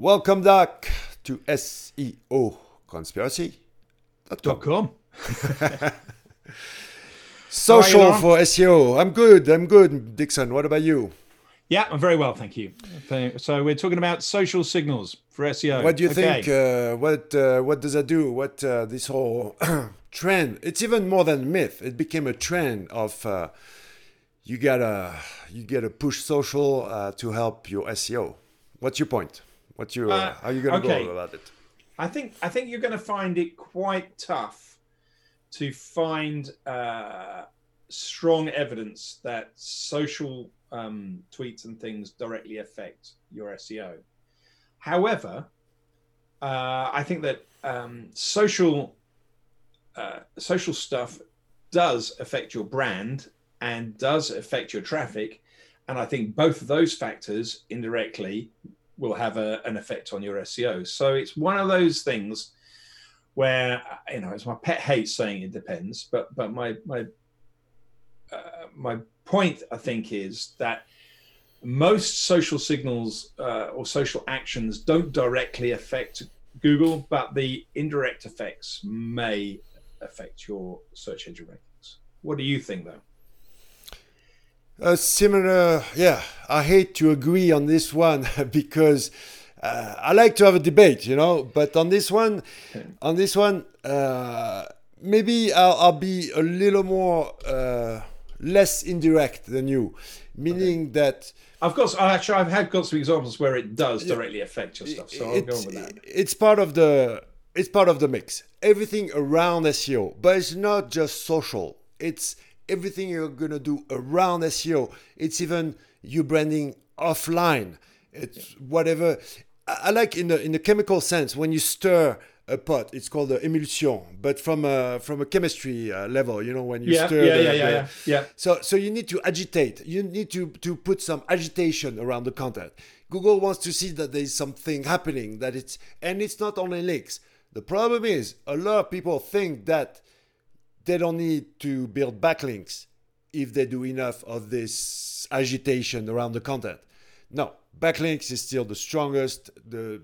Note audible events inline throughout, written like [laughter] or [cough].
Welcome back to SEO Conspiracy. Dot com. [laughs] Social for SEO. I'm good. I'm good, Dixon. What about you? Yeah, I'm very well, thank you. So we're talking about social signals for SEO. What do you Okay. think? Uh, what uh, What does that do? What uh, this whole [clears throat] trend? It's even more than myth. It became a trend of uh, you gotta you gotta push social uh, to help your SEO. What's your point? What's your uh, Uh, how you gonna okay. go about it? I think I think you're going to find it quite tough to find uh, strong evidence that social um, tweets and things directly affect your SEO. However, uh, I think that um, social uh, social stuff does affect your brand and does affect your traffic, and I think both of those factors indirectly will have a, an effect on your SEO. So it's one of those things where you know, it's my pet hate saying it depends, but but my my uh, my point I think is that most social signals uh, or social actions don't directly affect Google, but the indirect effects may affect your search engine rankings. What do you think, though? A similar, yeah. I hate to agree on this one [laughs] because uh, I like to have a debate, you know. But on this one, on this one, uh, maybe I'll, I'll be a little more uh, less indirect than you, meaning that Of course, I actually I've had got some examples where it does directly affect your stuff, so I'll go on with that. it's part of the it's part of the mix. Everything around SEO, but it's not just social. It's everything you're gonna do around SEO. It's even you branding offline. It's whatever. I, like in the in the chemical sense when you stir a pot. It's called the emulsion, but from a from a chemistry uh, level. You know when you Yeah, stir. yeah, the, yeah, yeah, yeah, yeah. so, so you need to agitate. You need to, to put some agitation around the content. Google wants to see that there is something happening, that it's, and it's not only links. The problem is a lot of people think that they don't need to build backlinks if they do enough of this agitation around the content. No, backlinks is still the strongest, the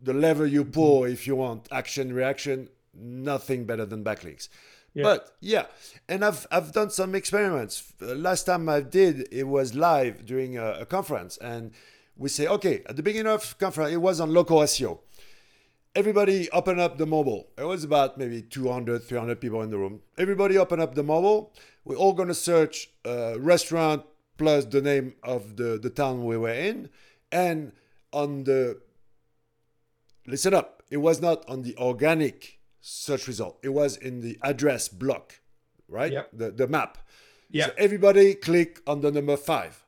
the lever you pull if you want action reaction, nothing better than backlinks. Yeah. But yeah, and I've I've done some experiments. Uh, Last time I did it was live during a, a conference, and we say okay at the beginning of conference it was on local SEO. Everybody open up the mobile. It was about maybe 200, 300 people in the room. Everybody open up the mobile. We're all gonna search uh, restaurant plus the name of the the town we were in, and on the listen up. It was not on the organic search result. It was in the address block, right? Yep. The the map. Yeah. So everybody click on the number five.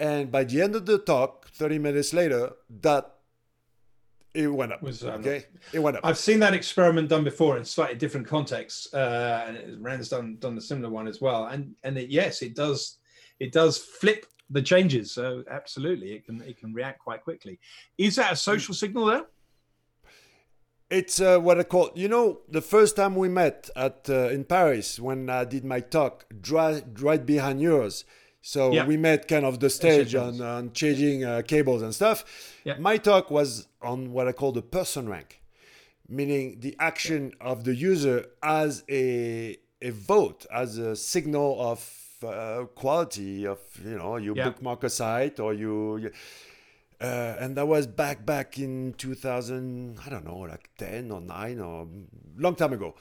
And by the end of the talk, 30 minutes later, that it went up. Was, um, okay? It went up. I've seen that experiment done before in slightly different contexts, uh, and Rand's done done a similar one as well. And and it, yes, it does it does flip the changes. So absolutely, it can it can react quite quickly. Is that a social signal there? It's uh, what I call, you know, the first time we met at uh, in Paris when I did my talk, right, right behind yours. So Yeah. we met kind of the stage on, on changing uh, cables and stuff. Yeah. My talk was on what I call the person rank, meaning the action of the user as a a vote, as a signal of uh, quality of you know you Yeah. bookmark a site or you. you uh, and that was back back in 2000 i don't know like 10 or 9 or long time ago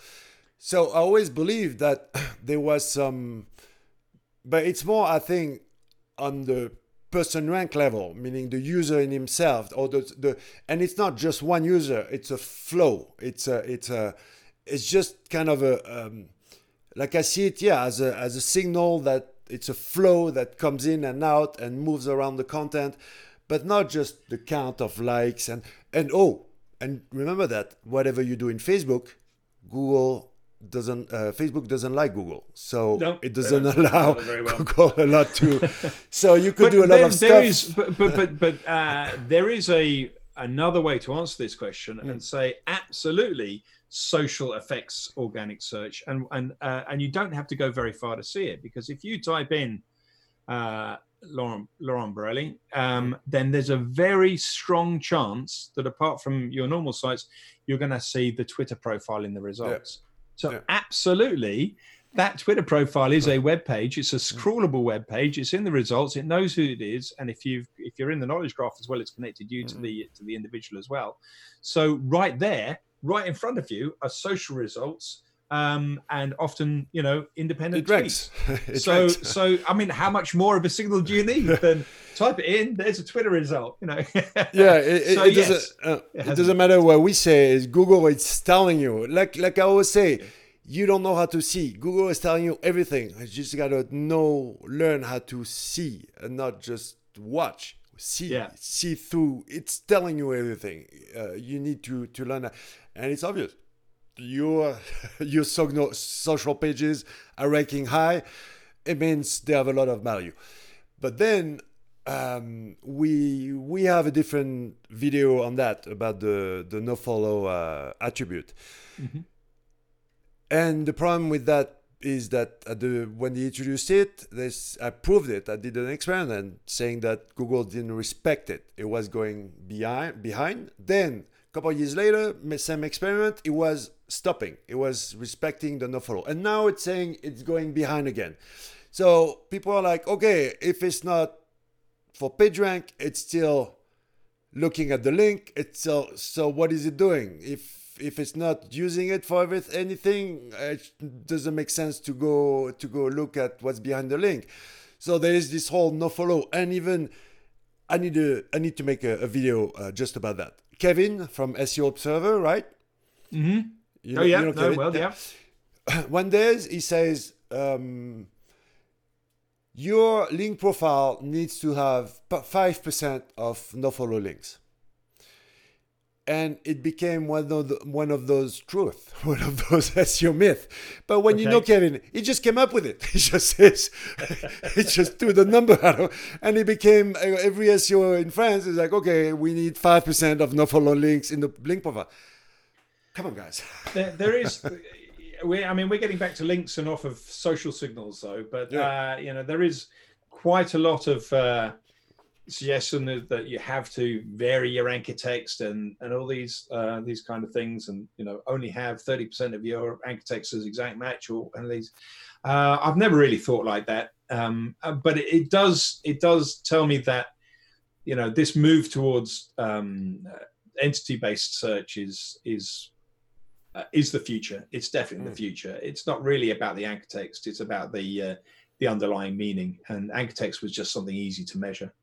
so i always believed that [laughs] there was some but it's more i think on the person rank level meaning the user in himself or the, the and it's not just one user it's a flow. It's a it's a it's just kind of a um, like i see it yeah as a as a signal that it's a flow that comes in and out and moves around the content but not just the count of likes and and oh and remember that whatever you do in facebook google doesn't uh, facebook doesn't like google so No, it doesn't allow They don't very well. google a lot to [laughs] so you could do a lot there- of there stuff is- but but but, but uh, there is a another way to answer this question Mm. and say absolutely social affects organic search and and uh, and you don't have to go very far to see it because if you type in uh, Laurent Laurent Bourrelly, um, then there's a very strong chance that apart from your normal sites, you're going to see the Twitter profile in the results. Yeah. So yeah. absolutely, that Twitter profile is a web page. It's a scrollable web page. It's in the results. It knows who it is, and if you if you're in the knowledge graph as well, it's connected you to mm. the to the individual as well. So right there, right in front of you, are social results um, and often you know independent it [laughs] it so so I mean, how much more of a signal do you need than type it in? There's a Twitter result. You know. [laughs] yeah, it, so, it yes, doesn't. Uh, it, it doesn't matter what we say. Is Google is telling you like like I always say. You don't know how to see. Google is telling you everything. You just gotta know, learn how to see, and not just watch see yeah. see through it's telling you everything uh, you need to to learn that and it's obvious your [laughs] your social pages are ranking high, it means they have a lot of value. But then um, we we have a different video on that about the the no follow uh, attribute. Mm-hmm. And the problem with that is that the when they introduced it, this I proved it. I did an experiment saying that Google didn't respect it. It was going behind behind. Then a couple years later, same experiment, it was stopping. It was respecting the nofollow. And now it's saying it's going behind again. So people are like, okay, if it's not for PageRank, it's still looking at the link. It's so so what is it doing? If if it's not using it for anything, it doesn't make sense to go to go look at what's behind the link. So there is this whole no follow, and even I need to I need to make a, a video uh, just about that. Kevin from SEO Observer, right? Mm-hmm. You know, oh yeah, you know no, well, yeah. [clears throat] One day he says um, your link profile needs to have five percent of no follow links and it became one of the, one of those truth, [laughs] one of those SEO myth. But when okay. you know Kevin, he just came up with it. [laughs] He just says, [laughs] he just threw the number out, and it became every SEO in France is like, okay, we need five percent of no follow links in the link profile. Come on, guys. there, there is. We, I mean, we're getting back to links and off of social signals, though. But yeah. uh, you know, there is quite a lot of uh, suggestion that you have to vary your anchor text and and all these uh, these kind of things, and you know only have 30% of your anchor text as exact match or and these. Uh, I've never really thought like that, um, uh, but it, it, does it does tell me that you know this move towards um, uh, entity-based search is is uh, is the future. It's definitely mm. the future. It's not really about the anchor text. It's about the uh, the underlying meaning. And anchor text was just something easy to measure.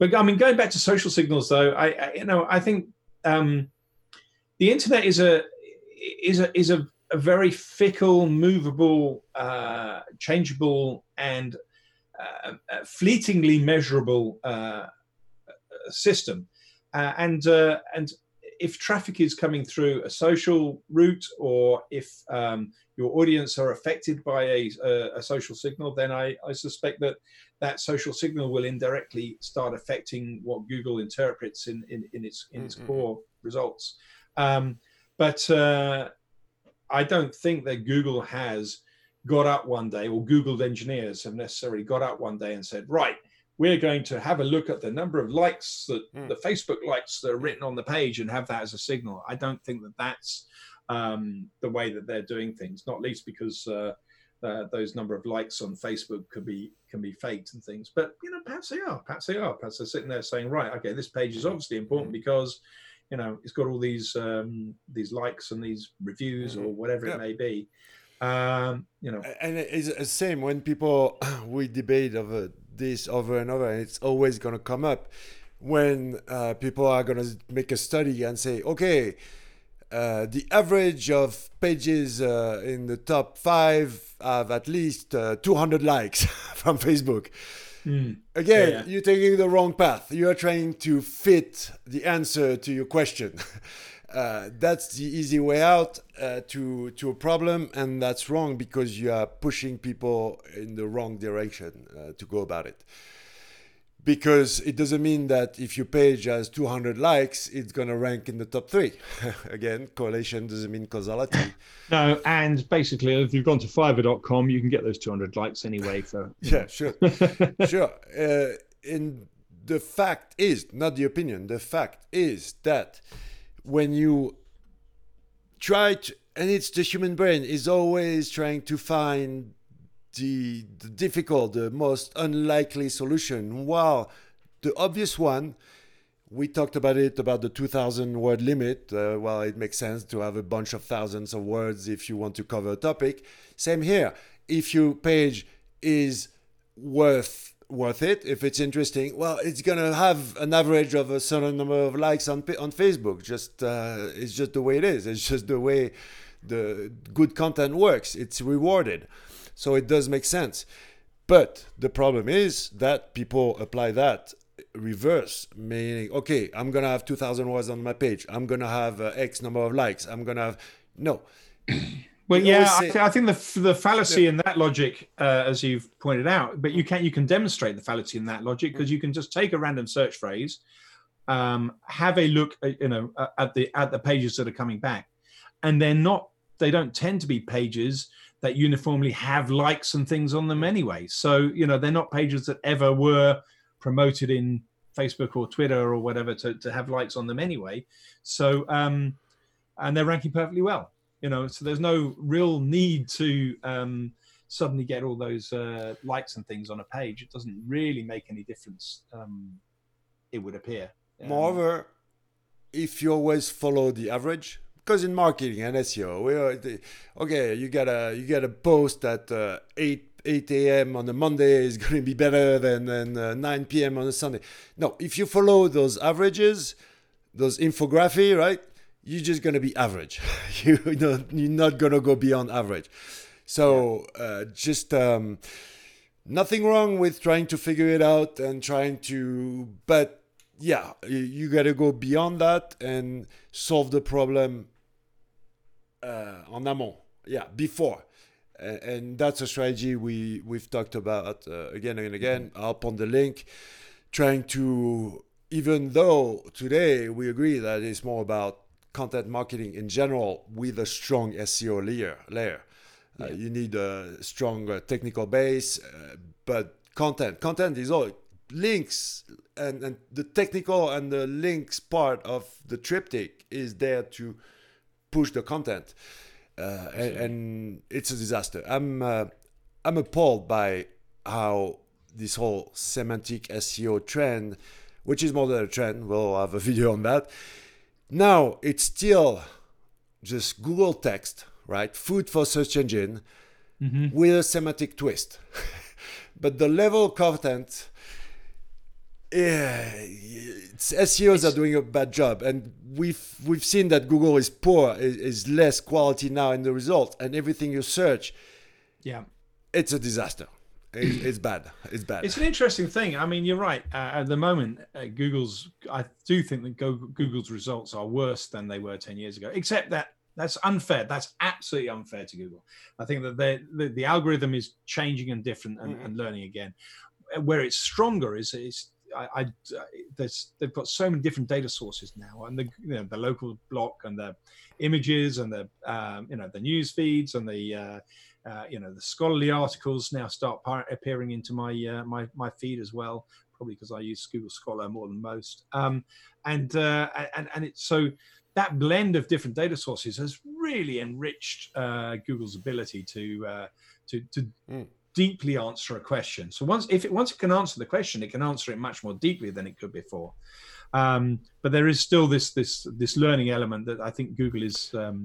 But I mean, going back to social signals, though, I, I you know I think um, the internet is a is a is a, a very fickle, movable, uh, changeable, and uh, uh fleetingly measurable uh, system. Uh, and uh, and if traffic is coming through a social route, or if um, your audience are affected by a, a, a social signal, then I, I suspect that that social signal will indirectly start affecting what Google interprets in, in, in its in its mm-hmm. core results. Um, but uh, I don't think that Google has got up one day, or Google engineers have necessarily got up one day and said, right, we're going to have a look at the number of likes that mm. the Facebook likes that are written on the page and have that as a signal. I don't think that that's um, the way that they're doing things, not least because uh, uh, those number of likes on Facebook could be can be faked and things. But you know, perhaps they are. Perhaps they are. Perhaps they're sitting there saying, right, okay, this page is obviously important mm-hmm. because you know it's got all these um, these likes and these reviews mm-hmm. or whatever yeah. it may be. Um, you know, and it's the same when people [coughs] we debate over this over and over, and it's always going to come up when uh, people are going to make a study and say, okay uh, the average of pages uh, in the top five have at least uh, 200 likes [laughs] from Facebook. Mm. Again, yeah, yeah. you're taking the wrong path. You are trying to fit the answer to your question. [laughs] Uh, that's the easy way out uh, to to a problem, and that's wrong because you are pushing people in the wrong direction to go about it. Because it doesn't mean that if your page has 200 likes, it's going to rank in the top three. [laughs] Again, correlation doesn't mean causality. [laughs] No, and basically, if you've gone to fiverr.com, you can get those 200 likes anyway. For yeah, sure, [laughs] sure. Uh, and the fact is, not the opinion, the fact is that when you try to, and it's the human brain is always trying to find the, the difficult, the most unlikely solution. While the obvious one, we talked about it about the 2000 word limit. Uh, well, it makes sense to have a bunch of thousands of words if you want to cover a topic. Same here. If your page is worth worth it, if it's interesting, well, it's gonna have an average of a certain number of likes on on Facebook. Just uh, it's just the way it is. It's just the way the good content works. It's rewarded. So it does make sense. But the problem is that people apply that reverse, meaning, okay, I'm going to have 2,000 words on my page. I'm going to have uh, X number of likes. I'm going to have. No. [clears throat] Well, yeah, say, I, th- I, think the the fallacy yeah. in that logic, uh, as you've pointed out, but you can you can demonstrate the fallacy in that logic because you can just take a random search phrase, um, have a look, at, uh, you know, at the at the pages that are coming back, and they're not they don't tend to be pages that uniformly have likes and things on them anyway. So, you know, they're not pages that ever were promoted in Facebook or Twitter or whatever to, to have likes on them anyway. So, um, and they're ranking perfectly well, you know, so there's no real need to um, suddenly get all those uh, likes and things on a page. It doesn't really make any difference, um, it would appear. Moreover, if you always follow the average, because in marketing and SEO, we are, okay, you gotta you gotta post at uh, eight 8 a.m. on a Monday is [laughs] going to be better than, than uh, 9 p.m. on a Sunday. No, if you follow those averages, those infography, right, you're just going to be average. [laughs] you know, you're not going to go beyond average. So uh, just um, nothing wrong with trying to figure it out and trying to, but yeah, you, you got to go beyond that and solve the problem uh, en amont. Yeah, before. And, and, that's a strategy we, we've talked about uh, again and again. Mm-hmm. I'll the link, trying to, even though today we agree that it's more about content marketing in general with a strong SEO layer. layer. Uh, you need a strong uh, technical base, uh, but content, content is all links and, and the technical and the links part of the triptych is there to push the content, uh, and, and, it's a disaster. I'm uh, I'm appalled by how this whole semantic SEO trend, which is more than a trend, we'll have a [laughs] video on that. Now it's still just Google text, right? Food for search engine mm-hmm. with a semantic twist. [laughs] but the level of content yeah, SEOs it's, are doing a bad job, and we've we've seen that Google is poor, is, is, less quality now in the results, and everything you search, yeah, it's a disaster. It's, it's bad. It's bad. It's an interesting thing. I mean, you're right. Uh, at the moment, uh, Google's. I do think that Google's results are worse than they were ten years ago. Except that that's unfair. That's absolutely unfair to Google. I think that the the algorithm is changing and different and, mm-hmm. and learning again. Where it's stronger is is I, I, there's they've got so many different data sources now, and the you know, the local block and the images and the um, you know the news feeds and the uh, uh, you know the scholarly articles now start appearing into my uh, my my feed as well. Probably because I use Google Scholar more than most, um, and uh, and and it's so that blend of different data sources has really enriched uh, Google's ability to uh, to to mm deeply answer a question. So once if it once it can answer the question, it can answer it much more deeply than it could before. Um, but there is still this this this learning element that I think Google is um,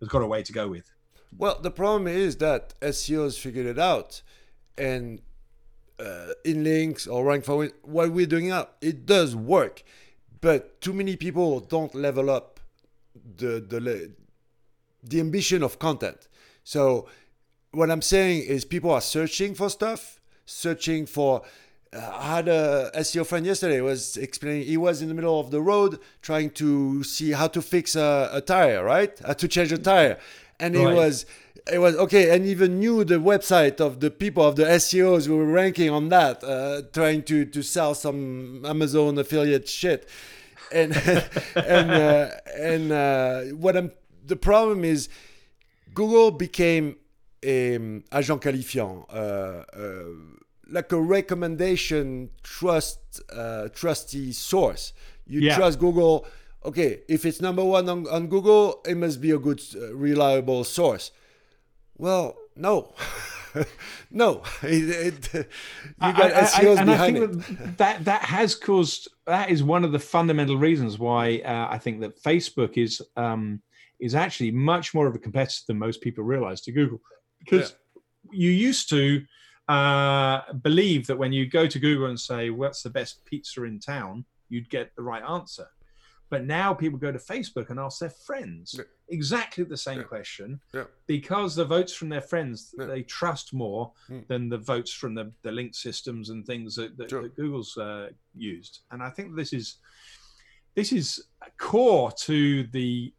has got a way to go with. Well, the problem is that SEOs figured it out, and uh, in links or rank for what we're doing up, it does work, but too many people don't level up the the the ambition of content. So what I'm saying is people are searching for stuff, searching for. Uh, I had a SEO friend yesterday was explaining he was in the middle of the road trying to see how to fix a, a tire, right? How to change a tire, and right. he was it was okay, and even knew the website of the people of the SEOs who were ranking on that, uh, trying to to sell some Amazon affiliate shit, and [laughs] and uh, and uh, what I'm the problem is, Google became um, agent qualifiant, uh, uh, like a recommendation trust uh, trusty source. You Yeah. trust Google. Okay, if it's number one on, on Google, it must be a good, uh, reliable source. Well, no, [laughs] no. [laughs] It, it, you got I- SEOs and I behind think it. that, that that has caused that is one of the fundamental reasons why uh, I think that Facebook is um, is actually much more of a competitor than most people realize to Google because you used to uh, believe that when you go to Google and say what's the best pizza in town, you'd get the right answer. But now people go to Facebook and ask their friends Yeah. exactly the same Yeah. question Yeah. because the votes from their friends Yeah. they trust more Mm. than the votes from the, the link systems and things that, that, Sure. that Google's uh, used. And I think this is this is core to the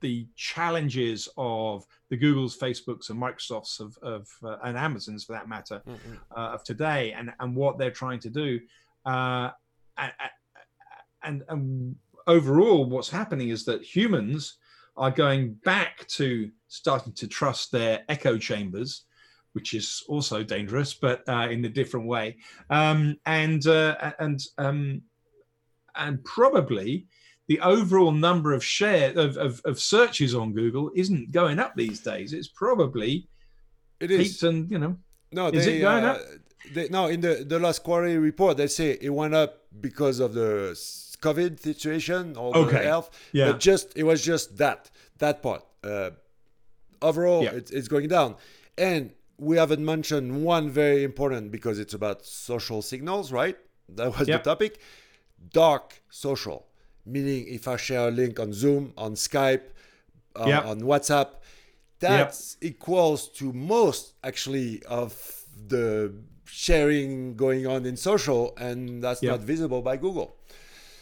the challenges of the Googles, Facebooks, and Microsofts of, of uh, and Amazons for that matter Mm, mm. uh, of today, and and what they're trying to do. Uh, and, and and overall, what's happening is that humans are going back to starting to trust their echo chambers, which is also dangerous, but uh, in a different way. Um, and uh, and um, and probably the overall number of share of, of, of searches on Google isn't going up these days. It's probably It is. and you know No, Is they, it going uh, up? They, no, in the, the last quarterly report, they say it went up because of the COVID situation or the health. Yeah. But just it was just that that part. Uh, overall, Yeah. it's, it's going down, and we haven't mentioned one very important because it's about social signals, right? That was Yep. the topic. Dark social, meaning if I share a link on Zoom, on Skype, uh, Yep. on WhatsApp, that's equals to most actually of the sharing going on in social, and that's Yep. not visible by Google.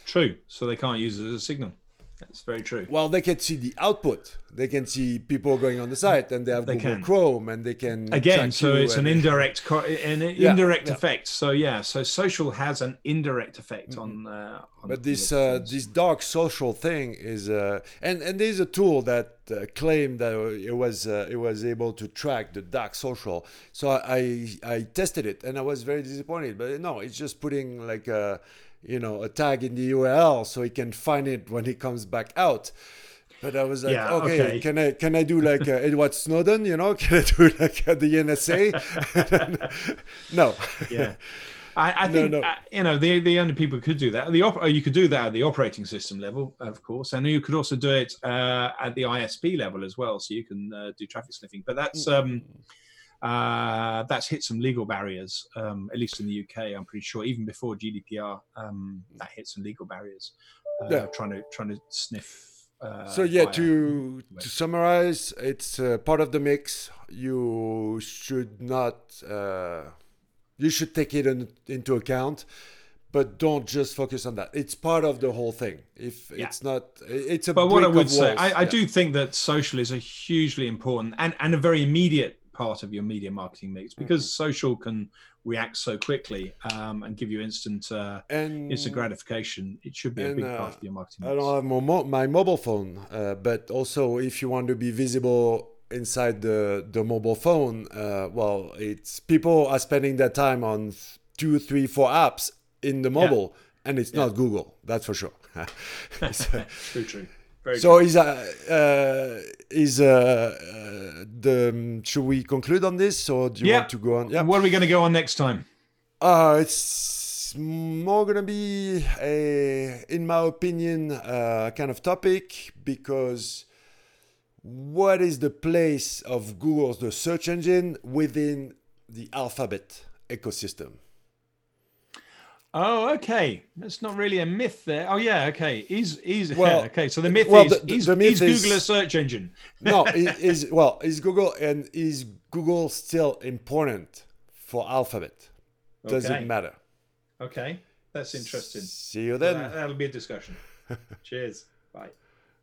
true. So they can't use it as a signal. That's very true. Well, they can see the output. They can see people going on the site, and they have They Google can. Chrome, and they can Again, so it's an indirect, co- an Yeah, indirect yeah. effect. So yeah, so social has an indirect effect on. Uh, on Mm-hmm. But this uh, this dark social thing is, uh, and and there's a tool that uh, claimed that it was uh, it was able to track the dark social. So I I tested it and I was very disappointed. But no, it's just putting like a you know a tag in the URL so he can find it when he comes back out. But I was like, Yeah, okay, okay. can I can I do like uh, Edward Snowden? You know, [laughs] can I do like uh, the NSA? [laughs] [laughs] no. yeah. I, I think no. Uh, you know the the only people who could do that. The op- oh, you could do that at the operating system level, of course, and you could also do it uh, at the ISP level as well. So you can uh, do traffic sniffing, but that's um, uh, that's hit some legal barriers, um, at least in the UK. I'm pretty sure even before GDPR, um, that hit some legal barriers. Uh, Yeah. Trying to trying to sniff. Uh, So yeah, to to summarize, it's uh, part of the mix. You should not. Uh, you should take it in, into account, but don't just focus on that. It's part of the whole thing. If Yeah. it's not, it's a. but what I would say. I, I Yeah. do think that social is a hugely important and, and a very immediate part of your media marketing mix because Mm-hmm. social can react so quickly um, and give you instant uh, And instant gratification. It should be a big uh, part of your marketing I mix. don't have my, mo- my mobile phone, uh, but also if you want to be visible inside the the mobile phone, uh, well, it's people are spending their time on two, three, four apps in the mobile, and it's not Google. That's for sure. [laughs] Uh, [laughs] True, true. Very so is uh, uh, is uh, uh, the um, should we conclude on this or do you Yeah. want to go on? good. What are we going to go on next time? Uh, it's more gonna be a, in my opinion, uh, kind of topic because what is the place of Google's the search engine within the alphabet ecosystem? Oh, okay. That's not really a myth there. Oh, yeah. Okay. Is is Well, okay. So the myth well, is the- the- is, the myth is is- Google a search engine? [laughs] No, [laughs] is well, is Google and is Google still important for alphabet? Does Okay. it matter? Okay, that's interesting. See you then. that, that'll be a discussion. [laughs] Cheers. Bye.